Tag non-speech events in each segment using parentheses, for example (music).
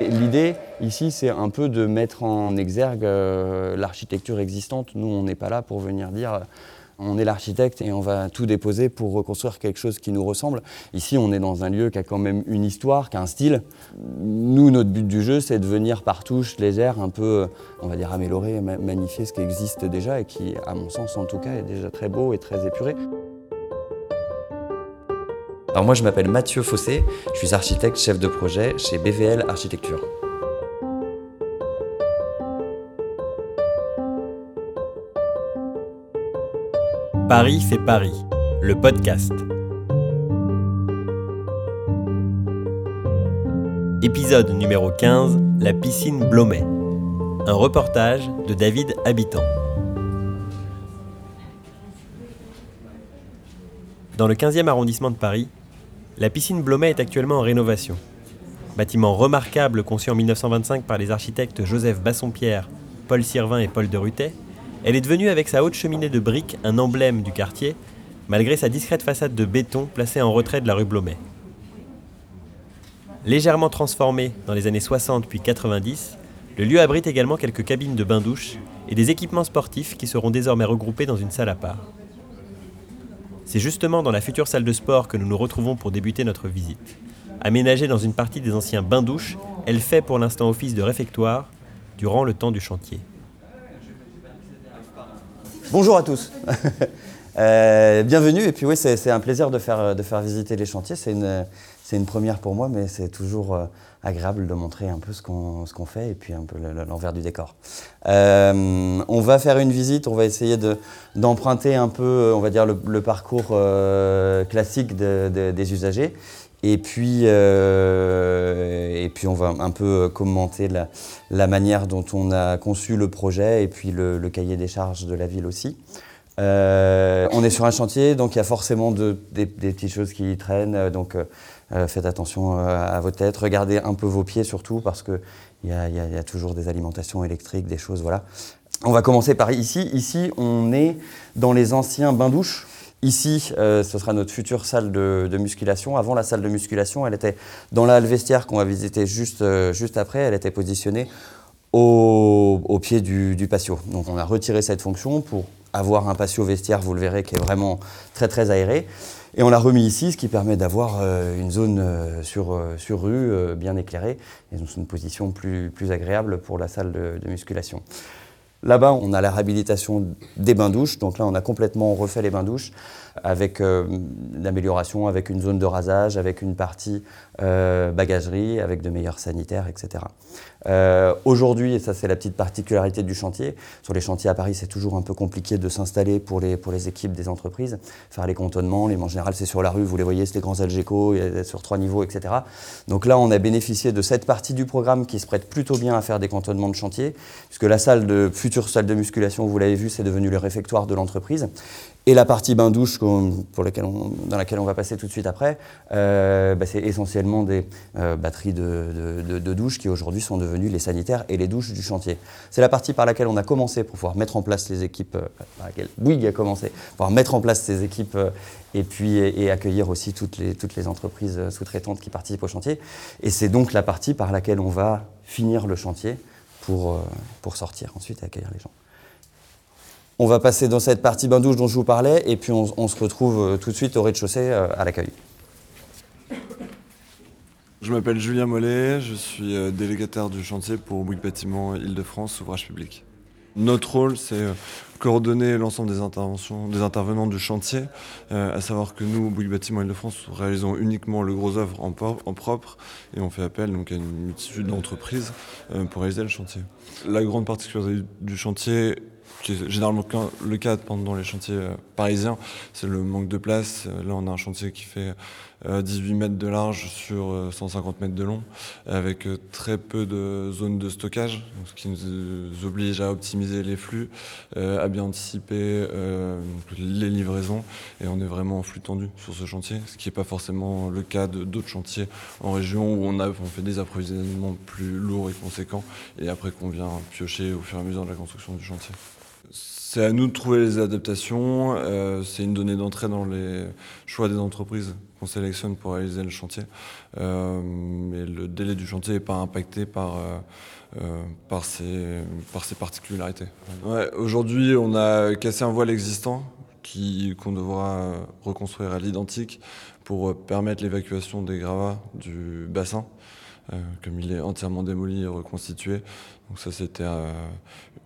L'idée ici, c'est un peu de mettre en exergue euh, l'architecture existante. Nous, on n'est pas là pour venir dire euh, on est l'architecte et on va tout déposer pour reconstruire quelque chose qui nous ressemble. Ici, on est dans un lieu qui a quand même une histoire, qui a un style. Nous, notre but du jeu, c'est de venir par touches légères, un peu, on va dire, améliorer, ma- magnifier ce qui existe déjà et qui, à mon sens en tout cas, est déjà très beau et très épuré. Alors moi je m'appelle Mathieu Fossé, je suis architecte chef de projet chez BVL Architecture. Paris fait Paris, le podcast. Épisode numéro 15, la piscine Blomet. Un reportage de David Habitant. Dans le 15e arrondissement de Paris, la piscine Blomet est actuellement en rénovation. Bâtiment remarquable conçu en 1925 par les architectes Joseph Bassompierre, Paul Sirvin et Paul de Rutet, elle est devenue avec sa haute cheminée de briques un emblème du quartier, malgré sa discrète façade de béton placée en retrait de la rue Blomet. Légèrement transformé dans les années 60 puis 90, le lieu abrite également quelques cabines de bains-douches et des équipements sportifs qui seront désormais regroupés dans une salle à part. C'est justement dans la future salle de sport que nous nous retrouvons pour débuter notre visite. Aménagée dans une partie des anciens bains-douches, elle fait pour l'instant office de réfectoire durant le temps du chantier. Bonjour à tous. (laughs) Euh, bienvenue. Et puis oui, c'est un plaisir de faire, visiter les chantiers. C'est une première pour moi, mais c'est toujours euh, agréable de montrer un peu ce qu'on qu'on fait et puis un peu le- l'envers du décor. Euh, on va faire une visite, on va essayer de- d'emprunter un peu, on va dire, le, parcours euh, classique de- de- des usagers. Et puis, euh, et puis on va un peu commenter la, manière dont on a conçu le projet et puis le, cahier des charges de la ville aussi. Euh, on est sur un chantier, donc il y a forcément de- des, des petites choses qui traînent. euh, Donc euh, faites attention euh, à vos têtes, regardez un peu vos pieds surtout parce qu'il y a, toujours des alimentations électriques, des choses, voilà. On va commencer par ici. Ici, on est dans les anciens bains-douches. Ici, euh, ce sera notre future salle de, musculation. Avant la salle de musculation, elle était dans la halle vestiaire qu'on va visiter juste, juste après. Elle était positionnée au, au pied du, du patio. Donc on a retiré cette fonction pour avoir un patio vestiaire, vous le verrez, qui est vraiment très très aéré. Et on l'a remis ici, ce qui permet d'avoir euh, une zone euh, sur, euh, sur rue bien éclairée et donc une position plus, plus agréable pour la salle de, de musculation. Là-bas, on a la réhabilitation des bains-douches. Donc là, on a complètement refait les bains-douches avec euh, l'amélioration, avec une zone de rasage, avec une partie euh, bagagerie, avec de meilleurs sanitaires, etc. Euh, Aujourd'hui, et ça c'est la petite particularité du chantier, sur les chantiers à Paris, c'est toujours un peu compliqué de s'installer pour les, pour les équipes des entreprises, faire les cantonnements. Les, en général, c'est sur la rue, vous les voyez, c'est les grands Algeco, sur trois niveaux, etc. Donc là, on a bénéficié de cette partie du programme qui se prête plutôt bien à faire des cantonnements de chantier, puisque la salle de future salle de musculation, vous l'avez vu, c'est devenu le réfectoire de l'entreprise. Et la partie bain-douche pour laquelle on- dans laquelle on va passer tout de suite après, euh, bah, c'est essentiellement des euh, batteries de, de- de- de douche qui aujourd'hui sont devenues les sanitaires et les douches du chantier. C'est la partie par laquelle on a commencé pour pouvoir mettre en place les équipes, euh, par laquelle Bouygues a commencé, pour pouvoir mettre en place ces équipes euh, et puis et, accueillir aussi toutes les, toutes les entreprises sous-traitantes qui participent au chantier. Et c'est donc la partie par laquelle on va finir le chantier pour, pour sortir ensuite et accueillir les gens. On va passer dans cette partie bain-douche dont je vous parlais, et puis on, se retrouve euh, tout de suite au rez-de-chaussée euh, à l'accueil. Je m'appelle Julien Mollet, je suis euh, délégataire du chantier pour Bouygues Bâtiment Île-de-France Ouvrage Public. Notre rôle, c'est coordonner l'ensemble des interventions, des intervenants du chantier, à savoir que nous, Bouygues Bâtiment Île-de-France, réalisons uniquement le gros œuvre en, propre et on fait appel donc à une multitude d'entreprises pour réaliser le chantier. La grande particularité du chantier, qui est généralement le cas pendant les chantiers euh, parisiens, c'est le manque de place. Euh, Là, on a un chantier qui fait euh, 18 mètres de large sur euh, 150 mètres de long, avec euh, très peu de zones de stockage, ce qui nous euh, oblige à optimiser les flux, euh, à bien anticiper euh, les livraisons, et on est vraiment en flux tendu sur ce chantier, ce qui n'est pas forcément le cas d'autres chantiers en région où on fait des approvisionnements plus lourds et conséquents, et après qu'on vient piocher au fur et à mesure de la construction du chantier. C'est à nous de trouver les adaptations. Euh, c'est une donnée d'entrée dans les choix des entreprises qu'on sélectionne pour réaliser le chantier. Euh, mais le délai du chantier n'est pas impacté par, euh, par, ces, par ces particularités. Ouais, Aujourd'hui, on a cassé un voile existant qu'on devra reconstruire à l'identique pour permettre l'évacuation des gravats du bassin. comme il est entièrement démoli et reconstitué. Donc ça, c'était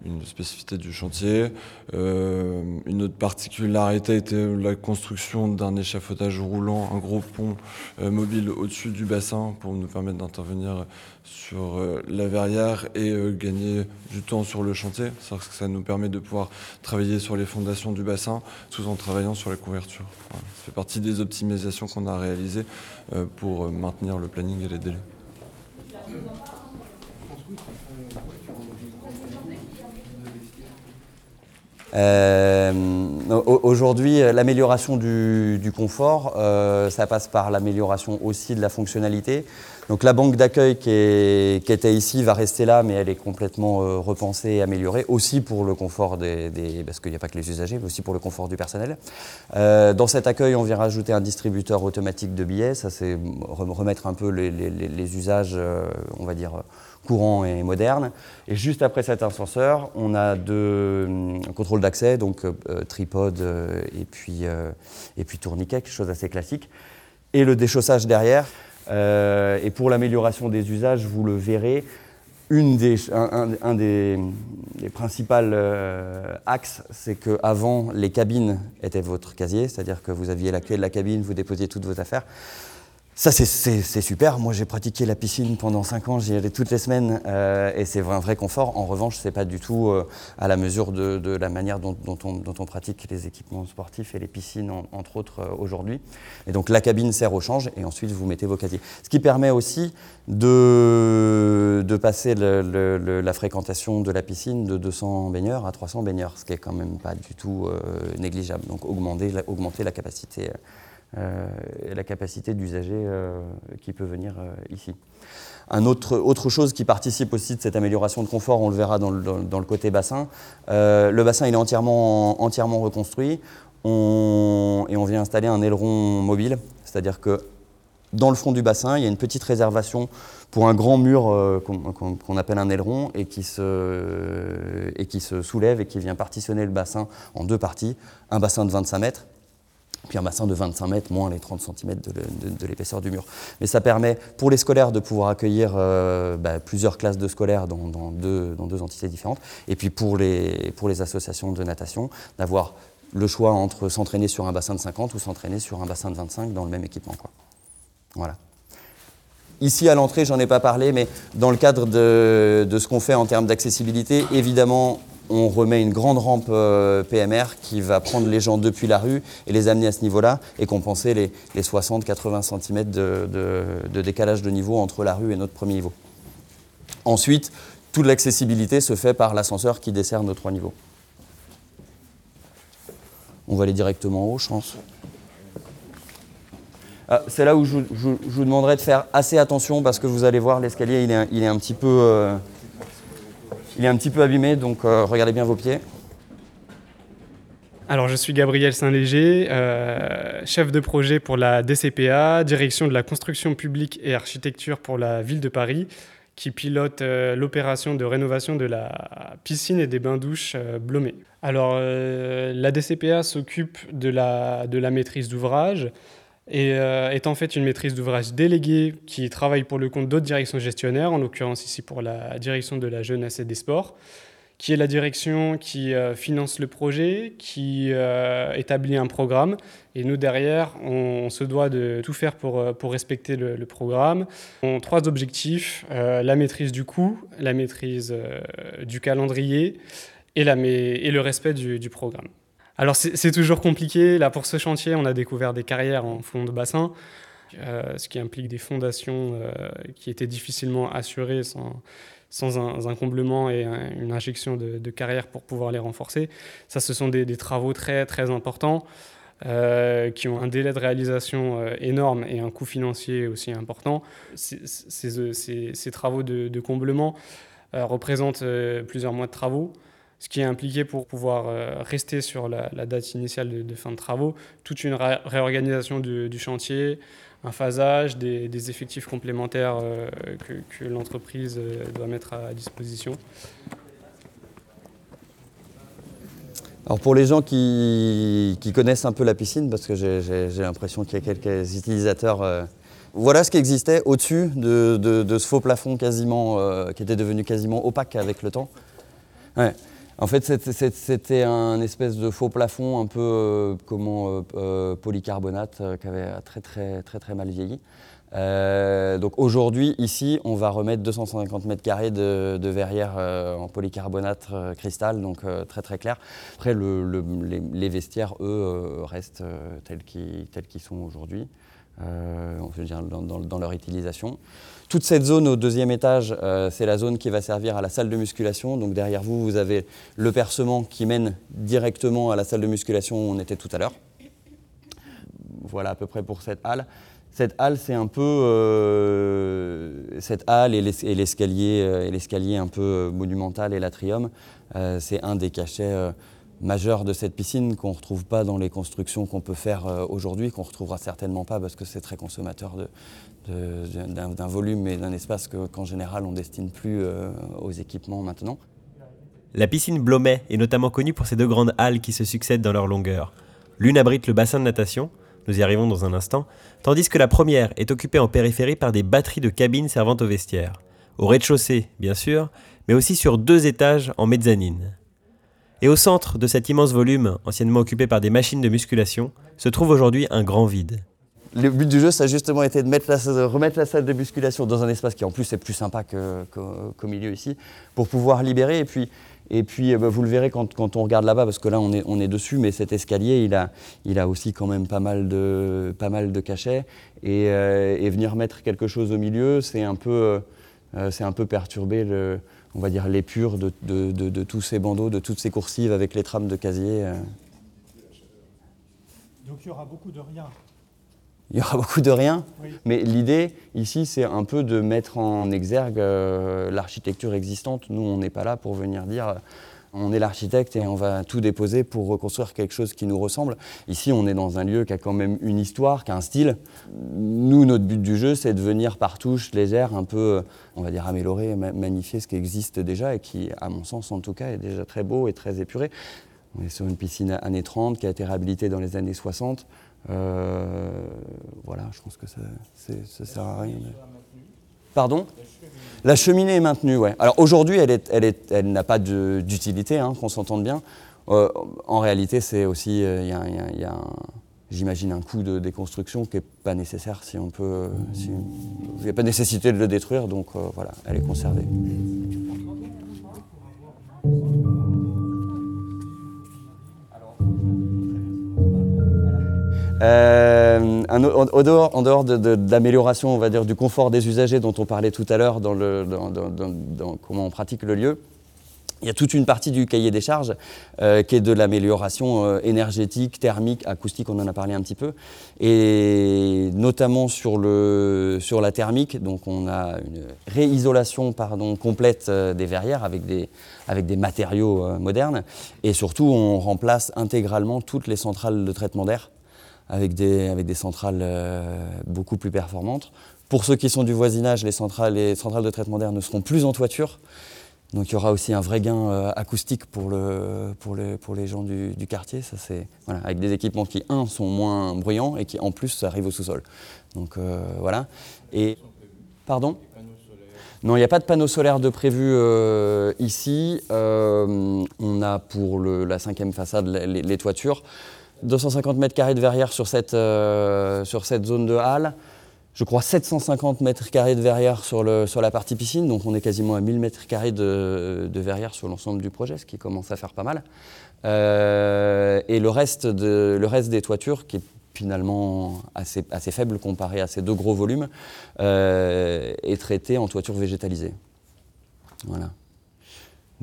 une spécificité du chantier. Euh, une autre particularité était la construction d'un échafaudage roulant, un gros pont euh, mobile au-dessus du bassin pour nous permettre d'intervenir sur euh, la verrière et gagner du temps sur le chantier. Que ça nous permet de pouvoir travailler sur les fondations du bassin tout en travaillant sur la couverture. Ça fait partie des optimisations qu'on a réalisées pour maintenir le planning et les délais. Euh, aujourd'hui, l'amélioration du, confort, euh, ça passe par l'amélioration aussi de la fonctionnalité. Donc la banque d'accueil qui, était ici va rester là, mais elle est complètement euh, repensée et améliorée, aussi pour le confort des, parce qu'il n'y a pas que les usagers, mais aussi pour le confort du personnel. dans cet accueil, on vient rajouter un distributeur automatique de billets. Ça, c'est remettre un peu les, les usages, on va dire courant et moderne. Et juste après cet ascenseur, on a deux contrôles contrôle d'accès, donc euh, tripode euh, et, puis, euh, et puis tourniquet, quelque chose d'assez classique, et le déchaussage derrière. Et pour l'amélioration des usages, vous le verrez, une des, un, des, principaux axes, c'est qu'avant, les cabines étaient votre casier, c'est-à-dire que vous aviez la clé de la cabine, vous déposiez toutes vos affaires. Ça, c'est super. Moi, j'ai pratiqué la piscine pendant 5 ans, j'y allais toutes les semaines euh, et c'est un vrai confort. En revanche, ce n'est pas du tout euh, à la mesure de, la manière dont, on, pratique les équipements sportifs et les piscines, entre autres, euh, aujourd'hui. Et donc, la cabine sert au change et ensuite, vous mettez vos casiers. Ce qui permet aussi de, passer la fréquentation de la piscine de 200 baigneurs à 300 baigneurs, ce qui est quand même pas du tout négligeable. Donc, augmenter, la capacité et la capacité d'usager euh, qui peut venir euh, ici. Un autre, autre chose qui participe aussi de cette amélioration de confort, on le verra dans le, dans, le côté bassin, le bassin il est entièrement, entièrement reconstruit on, et on vient installer un aileron mobile, c'est-à-dire que dans le fond du bassin, il y a une petite réservation pour un grand mur qu'on appelle un aileron et qui, se, et qui se soulève et qui vient partitionner le bassin en deux parties, un bassin de 25 mètres puis un bassin de 25 mètres, moins les 30 cm de, l'épaisseur du mur. Mais ça permet pour les scolaires de pouvoir accueillir euh, bah, plusieurs classes de scolaires dans, deux, entités différentes, et puis pour les, associations de natation, d'avoir le choix entre s'entraîner sur un bassin de 50 ou s'entraîner sur un bassin de 25 dans le même équipement. Voilà. Ici, à l'entrée, j'en ai pas parlé, mais dans le cadre de ce qu'on fait en termes d'accessibilité, évidemment, on remet une grande rampe euh, PMR qui va prendre les gens depuis la rue et les amener à ce niveau-là et compenser les, 60-80 cm de, décalage de niveau entre la rue et notre premier niveau. Ensuite, toute l'accessibilité se fait par l'ascenseur qui dessert nos trois niveaux. On va aller directement haut, je pense. C'est là où je, vous demanderai de faire assez attention parce que vous allez voir, l'escalier, il est, un petit peu... Euh, il est un petit peu abîmé, donc euh, regardez bien vos pieds. Alors, je suis Gabriel Saint-Léger, euh, chef de projet pour la DCPA, direction de la construction publique et architecture pour la ville de Paris, qui pilote euh, l'opération de rénovation de la piscine et des bains-douches Blomet. Alors, la DCPA s'occupe de la, de la maîtrise d'ouvrage, et euh, est en fait une maîtrise d'ouvrage déléguée qui travaille pour le compte d'autres directions gestionnaires, en l'occurrence ici pour la direction de la jeunesse et des sports, qui est la direction qui euh, finance le projet, qui euh, établit un programme. Et nous, derrière, on, se doit de tout faire pour, respecter le, programme. On a trois objectifs, la maîtrise du coût, la maîtrise du calendrier et, le respect du programme. Alors c'est toujours compliqué. Là, pour ce chantier, on a découvert des carrières en fond de bassin, euh, ce qui implique des fondations euh, qui étaient difficilement assurées sans, un, comblement et une injection de, de, carrière pour pouvoir les renforcer. Ça, ce sont des, travaux très, très importants. Euh, qui ont un délai de réalisation énorme et un coût financier aussi important. Ces, travaux de comblement représentent plusieurs mois de travaux. Ce qui est impliqué pour pouvoir rester sur la, date initiale de, fin de travaux, toute une réorganisation du, chantier, un phasage, des, effectifs complémentaires que, que l'entreprise doit mettre à disposition. Alors pour les gens qui, connaissent un peu la piscine, parce que j'ai l'impression qu'il y a quelques utilisateurs, euh, voilà ce qui existait au-dessus de, ce faux plafond quasiment, euh, qui était devenu quasiment opaque avec le temps. En fait, c'était un espèce de faux plafond un peu euh, comment, polycarbonate qui avait très très très très mal vieilli. Euh, donc aujourd'hui, ici, on va remettre 250 mètres carrés de, verrière euh, en polycarbonate euh, cristal, donc très très clair. Après, les, vestiaires, eux, restent tels qu'ils sont aujourd'hui, dans, dans, leur utilisation. Toute cette zone au deuxième étage, c'est la zone qui va servir à la salle de musculation. Donc derrière vous, vous avez le percement qui mène directement à la salle de musculation où on était tout à l'heure. Voilà à peu près pour cette halle. Cette halle, c'est un peu euh, cette halle et l'escalier, euh, et l'escalier un peu euh, monumental et l'atrium. c'est un des cachets majeurs de cette piscine qu'on ne retrouve pas dans les constructions qu'on peut faire aujourd'hui, qu'on ne retrouvera certainement pas parce que c'est très consommateur d'un, volume et d'un espace qu'en général on ne destine plus aux équipements maintenant. La piscine Blomet est notamment connue pour ses deux grandes halles qui se succèdent dans leur longueur. L'une abrite le bassin de natation, nous y arrivons dans un instant, tandis que la première est occupée en périphérie par des batteries de cabines servant au vestiaire. Au rez-de-chaussée, bien sûr, mais aussi sur deux étages en mezzanine. Et au centre de cet immense volume, anciennement occupé par des machines de musculation, se trouve aujourd'hui un grand vide. Le but du jeu, ça a justement été de, remettre la salle de musculation dans un espace qui en plus est plus sympa qu'au milieu ici, pour pouvoir libérer et puis et puis, eh ben, vous le verrez quand, on regarde là-bas, parce que là, on est, dessus, mais cet escalier, il a, aussi quand même pas mal de, pas mal de cachets. Et, euh, venir mettre quelque chose au milieu, c'est un peu, euh, un peu perturber, le, on va dire, l'épure de, tous ces bandeaux, de toutes ces coursives avec les trames de casier. Euh. Donc il y aura beaucoup de rien il y aura beaucoup de rien. Mais l'idée ici, c'est un peu de mettre en exergue euh, l'architecture existante. Nous, on n'est pas là pour venir dire on est l'architecte et on va tout déposer pour reconstruire quelque chose qui nous ressemble. Ici, on est dans un lieu qui a quand même une histoire, qui a un style. Nous, notre but du jeu, c'est de venir par touches légères, un peu, on va dire, améliorer, magnifier ce qui existe déjà et qui, à mon sens en tout cas, est déjà très beau et très épuré. On est sur une piscine années 30 qui a été réhabilitée dans les années 60. Euh, voilà, je pense que ça, ne sert à rien. Pardon? La cheminée est maintenue, ouais. Alors aujourd'hui, elle, n'a pas d'utilité, hein, qu'on s'entende bien. Euh, en réalité, c'est aussi, euh, il y a, j'imagine, un coût de déconstruction qui n'est pas nécessaire si on peut. il n'y a pas nécessité de le détruire, donc voilà, elle est conservée. Euh, en, dehors, de, l'amélioration, on va dire, du confort des usagers dont on parlait tout à l'heure dans, comment on pratique le lieu, il y a toute une partie du cahier des charges euh, qui est de l'amélioration euh, énergétique, thermique, acoustique, on en a parlé un petit peu, et notamment sur, la thermique. Donc on a une réisolation complète des verrières avec des matériaux modernes, et surtout on remplace intégralement toutes les centrales de traitement d'air avec des, avec des centrales euh, beaucoup plus performantes. Pour ceux qui sont du voisinage, les centrales, les centrales de traitement d'air ne seront plus en toiture. Donc il y aura aussi un vrai gain euh, acoustique pour, le, pour, le, pour, les gens du, du quartier. Ça, voilà, avec des équipements qui, un, sont moins bruyants et qui, en plus, arrivent au sous-sol. Donc euh, voilà. Et, pardon? Non, il n'y a pas de panneaux solaires de prévu ici. on a pour la cinquième façade les toitures. 250 mètres carrés de verrière sur cette, euh, sur cette zone de halle. Je crois 750 mètres carrés de verrière sur, la partie piscine, donc on est quasiment à 1000 mètres carrés de, de verrière sur l'ensemble du projet, ce qui commence à faire pas mal. Euh, et le reste, de, le des toitures, qui est finalement assez, assez faible comparé à ces deux gros volumes, euh, est traité en toiture végétalisée. Voilà.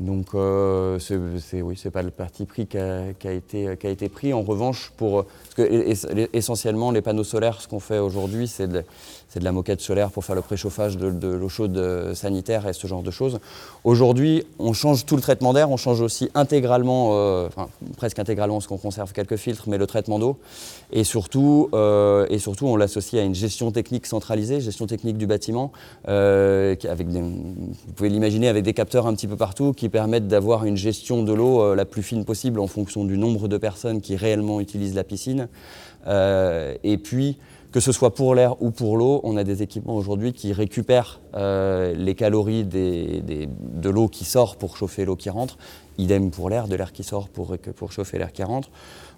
Donc euh, c'est oui, c'est pas le parti pris qui a, été, qui a été pris. En revanche, pour parce que essentiellement les panneaux solaires, ce qu'on fait aujourd'hui, c'est de, c'est de la moquette solaire pour faire le préchauffage de, l'eau chaude euh, sanitaire et ce genre de choses. Aujourd'hui, on change tout le traitement d'air, on change aussi intégralement, euh, enfin presque intégralement, parce qu'on conserve quelques filtres, mais le traitement d'eau. Et surtout, euh, et surtout, on l'associe à une gestion technique centralisée, gestion technique du bâtiment, avec des, vous pouvez l'imaginer avec des capteurs un petit peu partout qui permettent d'avoir une gestion de l'eau la plus fine possible en fonction du nombre de personnes qui réellement utilisent la piscine. et puis, que ce soit pour l'air ou pour l'eau, on a des équipements aujourd'hui qui récupèrent euh, les calories de l'eau qui sort pour chauffer l'eau qui rentre. Idem pour l'air, de l'air qui sort pour, pour chauffer l'air qui rentre.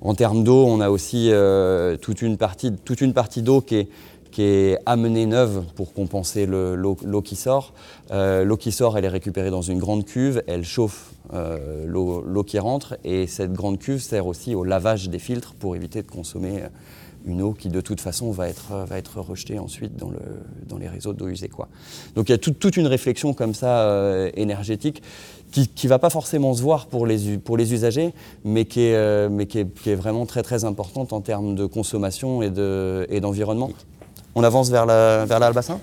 En termes d'eau, on a aussi euh, toute une partie, partie d'eau qui est, qui est amenée neuve pour compenser l'eau qui sort. Euh, l'eau qui sort, elle est récupérée dans une grande cuve, elle chauffe l'eau qui rentre et cette grande cuve sert aussi au lavage des filtres pour éviter de consommer une eau qui de toute façon va être, va être rejetée ensuite dans, le, dans les réseaux d'eau usée. Quoi. Donc il y a toute une réflexion comme ça euh, énergétique qui ne va pas forcément se voir pour les, pour les usagers, mais, qui est, euh, mais qui, est, qui est, vraiment très très importante en termes de consommation et, de, et d'environnement. On avance vers la, vers la Albassin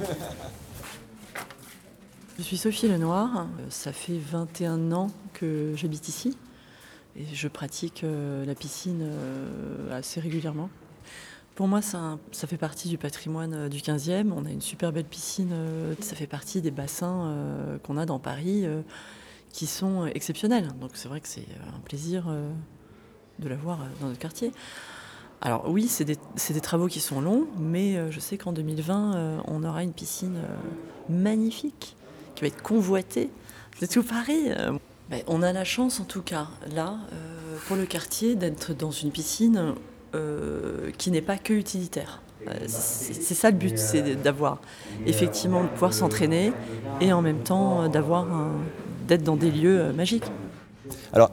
Je suis Sophie Lenoir, ça fait 21 ans que j'habite ici et je pratique euh, la piscine assez régulièrement. Pour moi, ça, fait partie du patrimoine euh, du 15e. On a une super belle piscine. Euh, ça fait partie des bassins euh, qu'on a dans Paris qui sont exceptionnels. Donc c'est vrai que c'est un plaisir de la voir dans notre quartier. Alors oui, c'est des, des, travaux qui sont longs, mais je sais qu'en 2020, on aura une piscine magnifique qui va être convoitée de tout Paris. Ben, on a la chance en tout cas, là, pour le quartier, d'être dans une piscine qui n'est pas que utilitaire. Euh, c'est ça le but, c'est d'avoir effectivement de pouvoir s'entraîner et en même temps euh, d'avoir d'être dans des lieux magiques. Alors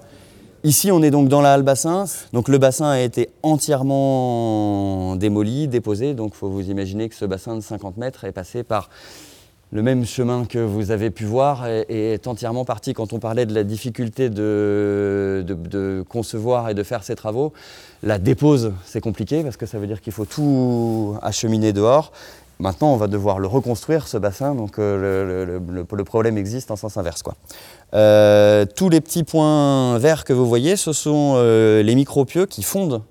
ici on est donc dans la halle bassin. Donc le bassin a été entièrement démoli, déposé. Donc il faut vous imaginer que ce bassin de 50 mètres est passé par le même chemin que vous avez pu voir est, entièrement parti quand on parlait de la difficulté de, concevoir et de faire ces travaux. La dépose, c'est compliqué parce que ça veut dire qu'il faut tout acheminer dehors. Maintenant, on va devoir le reconstruire, ce bassin, donc euh, le, le, problème existe en sens inverse. Quoi. Euh, tous les petits points verts que vous voyez, ce sont euh, les micropieux qui fondent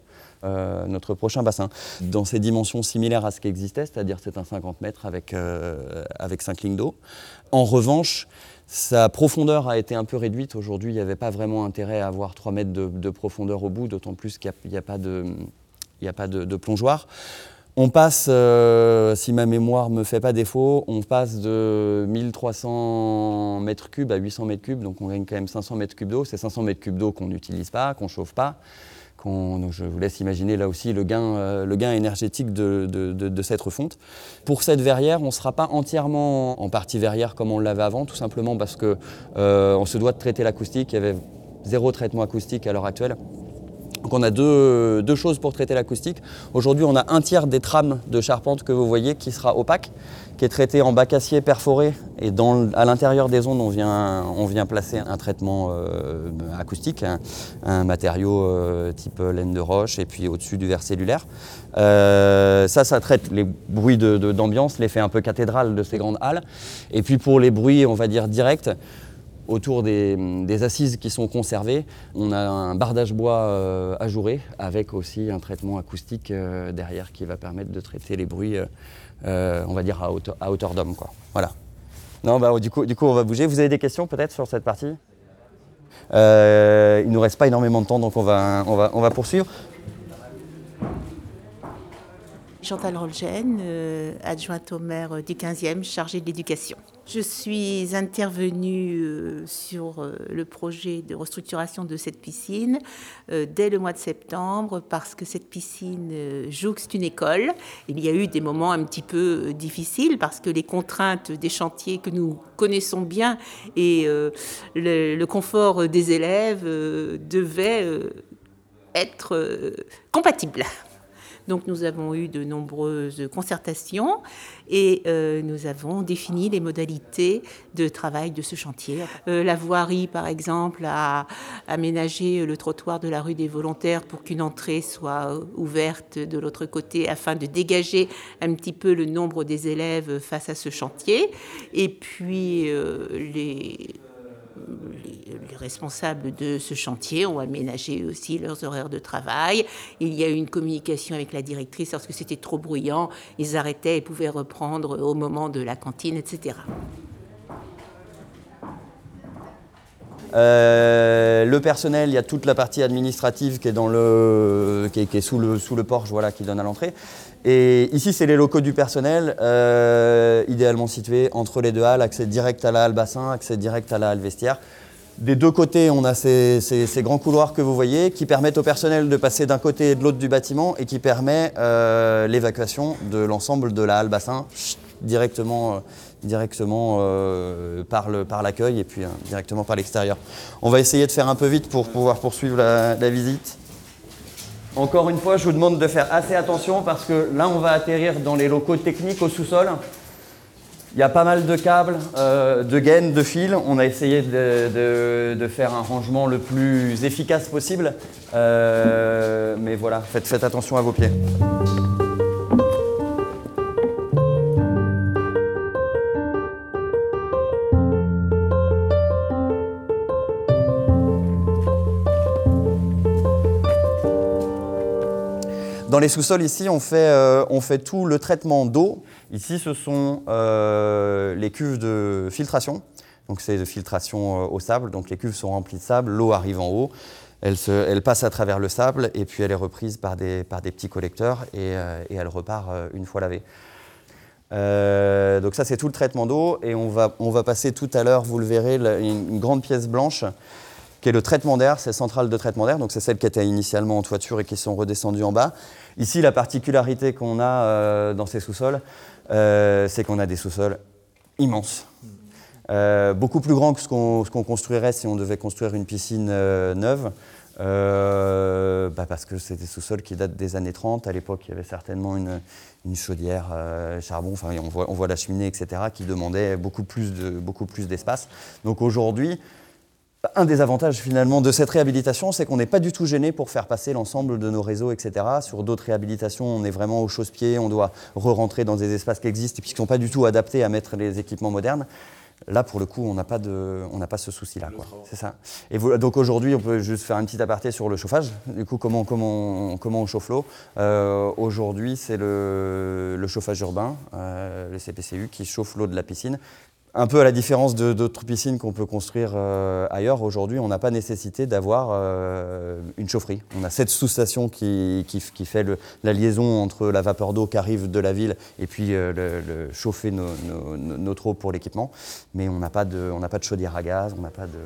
euh, notre prochain bassin. Dans ces dimensions similaires à ce qui existait, c'est-à-dire c'est un 50 mètres avec, euh, avec 5 lignes d'eau. En revanche, sa profondeur a été un peu réduite. Aujourd'hui, il n'y avait pas vraiment intérêt à avoir 3 mètres de, profondeur au bout, d'autant plus qu'il n'y a, pas de, de, plongeoir. On passe, euh, si ma mémoire ne me fait pas défaut, on passe de 1300 mètres cubes à 800 mètres cubes, donc on gagne quand même 500 mètres cubes d'eau. C'est 500 mètres cubes d'eau qu'on n'utilise pas, qu'on ne chauffe pas je vous laisse imaginer là aussi le gain, euh, énergétique de, cette refonte. Pour cette verrière, on ne sera pas entièrement en partie verrière comme on l'avait avant, tout simplement parce qu'on euh, se doit de traiter l'acoustique. Il y avait zéro traitement acoustique à l'heure actuelle. Donc on a deux, choses pour traiter l'acoustique. Aujourd'hui, on a un tiers des trames de charpente que vous voyez qui sera opaque qui est traité en bac acier perforé et à l'intérieur des ondes on vient, on vient placer un traitement euh, acoustique, un, matériau euh, type laine de roche et puis au-dessus du verre cellulaire. Euh, ça, ça traite les bruits d'ambiance, l'effet un peu cathédral de ces grandes halles. Et puis pour les bruits, on va dire directs, autour des, assises qui sont conservées, on a un bardage bois ajouré avec aussi un traitement acoustique derrière qui va permettre de traiter les bruits euh, on va dire à hauteur, d'homme. Voilà. Non, bah, du, coup, du coup, on va bouger. Vous avez des questions peut-être sur cette partie? Euh, Il ne nous reste pas énormément de temps, donc on va, on va, on va poursuivre. Chantal Rolgen, euh, adjointe au maire du 15e, chargée de l'éducation. Je suis intervenue euh, sur euh, le projet de restructuration de cette piscine dès le mois de septembre parce que cette piscine jouxte une école. Il y a eu des moments un petit peu difficiles parce que les contraintes des chantiers que nous connaissons bien et le, confort des élèves devaient être compatibles. Donc nous avons eu de nombreuses concertations et euh, nous avons défini les modalités de travail de ce chantier. Euh, la voirie, par exemple, a aménagé le trottoir de la rue des Volontaires pour qu'une entrée soit ouverte de l'autre côté afin de dégager un petit peu le nombre des élèves face à ce chantier. Et puis euh, les les, responsables de ce chantier ont aménagé aussi leurs horaires de travail. Il y a eu une communication avec la directrice lorsque c'était trop bruyant. Ils arrêtaient et pouvaient reprendre au moment de la cantine, etc. Euh, le personnel, il y a toute la partie administrative qui est, dans le, qui est, sous, le, sous le porche, voilà, qui donne à l'entrée. Et ici, c'est les locaux du personnel, euh, idéalement situés entre les deux halles, accès direct à la halle bassin, accès direct à la halle vestiaire. Des deux côtés, on a ces, grands couloirs que vous voyez qui permettent au personnel de passer d'un côté et de l'autre du bâtiment et qui permet euh, l'évacuation de l'ensemble de la halle bassin directement, directement par l'accueil et puis directement par l'extérieur. On va essayer de faire un peu vite pour pouvoir poursuivre la visite. Encore une fois, je vous demande de faire assez attention parce que là, on va atterrir dans les locaux techniques au sous-sol. Il y a pas mal de câbles, euh, de gaines, de fils. On a essayé de, faire un rangement le plus efficace possible. Euh, mais voilà, faites attention à vos pieds. Dans les sous-sols, ici, on fait, euh, on fait tout le traitement d'eau. Ici, ce sont euh, les cuves de filtration. Donc, c'est de filtration euh, au sable. Donc, les cuves sont remplies de sable, l'eau arrive en haut. Elle, se, elle, passe à travers le sable et puis elle est reprise par des, petits collecteurs et, elle repart une fois lavée. donc ça c'est tout le traitement d'eau et on va, passer tout à l'heure, vous le verrez, une grande pièce blanche qui est le traitement d'air, c'est centrale de traitement d'air, donc c'est celles qui étaient initialement en toiture et qui sont redescendues en bas. Ici, la particularité qu'on a euh, dans ces sous-sols, euh, c'est qu'on a des sous-sols immenses. Euh, beaucoup plus grands que ce qu'on construirait si on devait construire une piscine neuve. Bah parce que c'est des sous-sols qui datent des années 30. À l'époque, il y avait certainement une, chaudière charbon, enfin, on voit, la cheminée, etc., qui demandait beaucoup plus d'espace. De, Donc aujourd'hui, un des avantages finalement de cette réhabilitation, c'est qu'on n'est pas du tout gêné pour faire passer l'ensemble de nos réseaux, etc. Sur d'autres réhabilitations, on est vraiment au chausse-pied, on doit re-rentrer dans des espaces qui existent et qui ne sont pas du tout adaptés à mettre les équipements modernes. Là, pour le coup, on n'a pas, pas ce souci-là. C'est ça. Et donc aujourd'hui, on peut juste faire un petit aparté sur le chauffage. Du coup, comment, comment, comment on chauffe l'eau? Euh, Aujourd'hui, c'est le, chauffage urbain, euh, le CPCU, qui chauffe l'eau de la piscine. Un peu à la différence d'autres piscines qu'on peut construire euh, ailleurs, aujourd'hui, on n'a pas nécessité d'avoir euh, une chaufferie. On a cette sous-station qui, fait la liaison entre la vapeur d'eau qui arrive de la ville et puis euh, chauffer nos, notre eau pour l'équipement. Mais on n'a pas, de, pas de chaudière à gaz, on n'a pas de...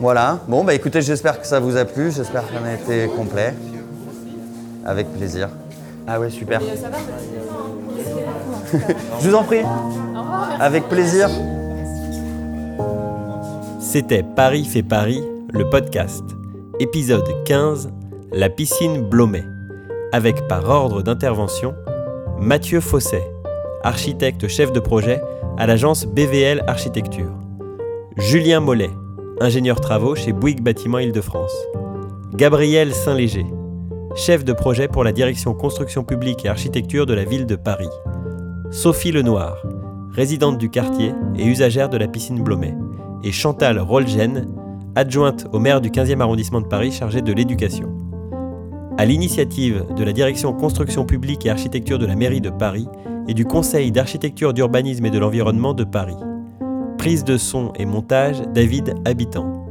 Voilà. Bon, bah écoutez, j'espère que ça vous a plu, j'espère qu'on a été complet. Avec plaisir. Ah ouais, super. Je vous en prie. Avec plaisir. C'était Paris fait Paris, le podcast. Épisode 15, la piscine Blomet. Avec par ordre d'intervention, Mathieu Fosset, architecte chef de projet à l'agence BVL Architecture. Julien Mollet, ingénieur travaux chez Bouygues Bâtiment Île-de-France. Gabriel Saint-Léger, chef de projet pour la direction construction publique et architecture de la ville de Paris. Sophie Lenoir, résidente du quartier et usagère de la piscine Blomet. Et Chantal Rolgen, adjointe au maire du 15e arrondissement de Paris chargée de l'éducation. À l'initiative de la direction construction publique et architecture de la mairie de Paris et du Conseil d'architecture, d'urbanisme et de l'environnement de Paris. Prise de son et montage David Habitant.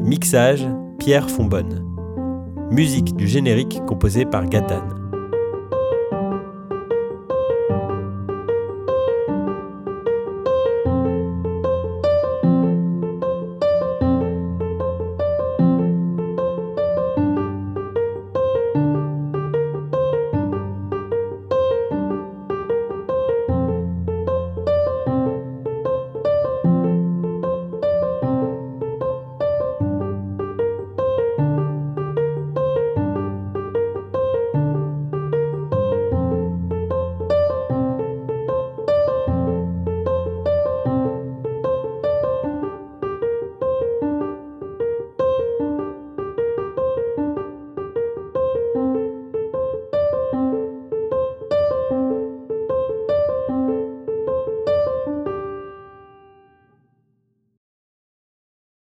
Mixage Pierre Fonbonne. Musique du générique composée par Gatane.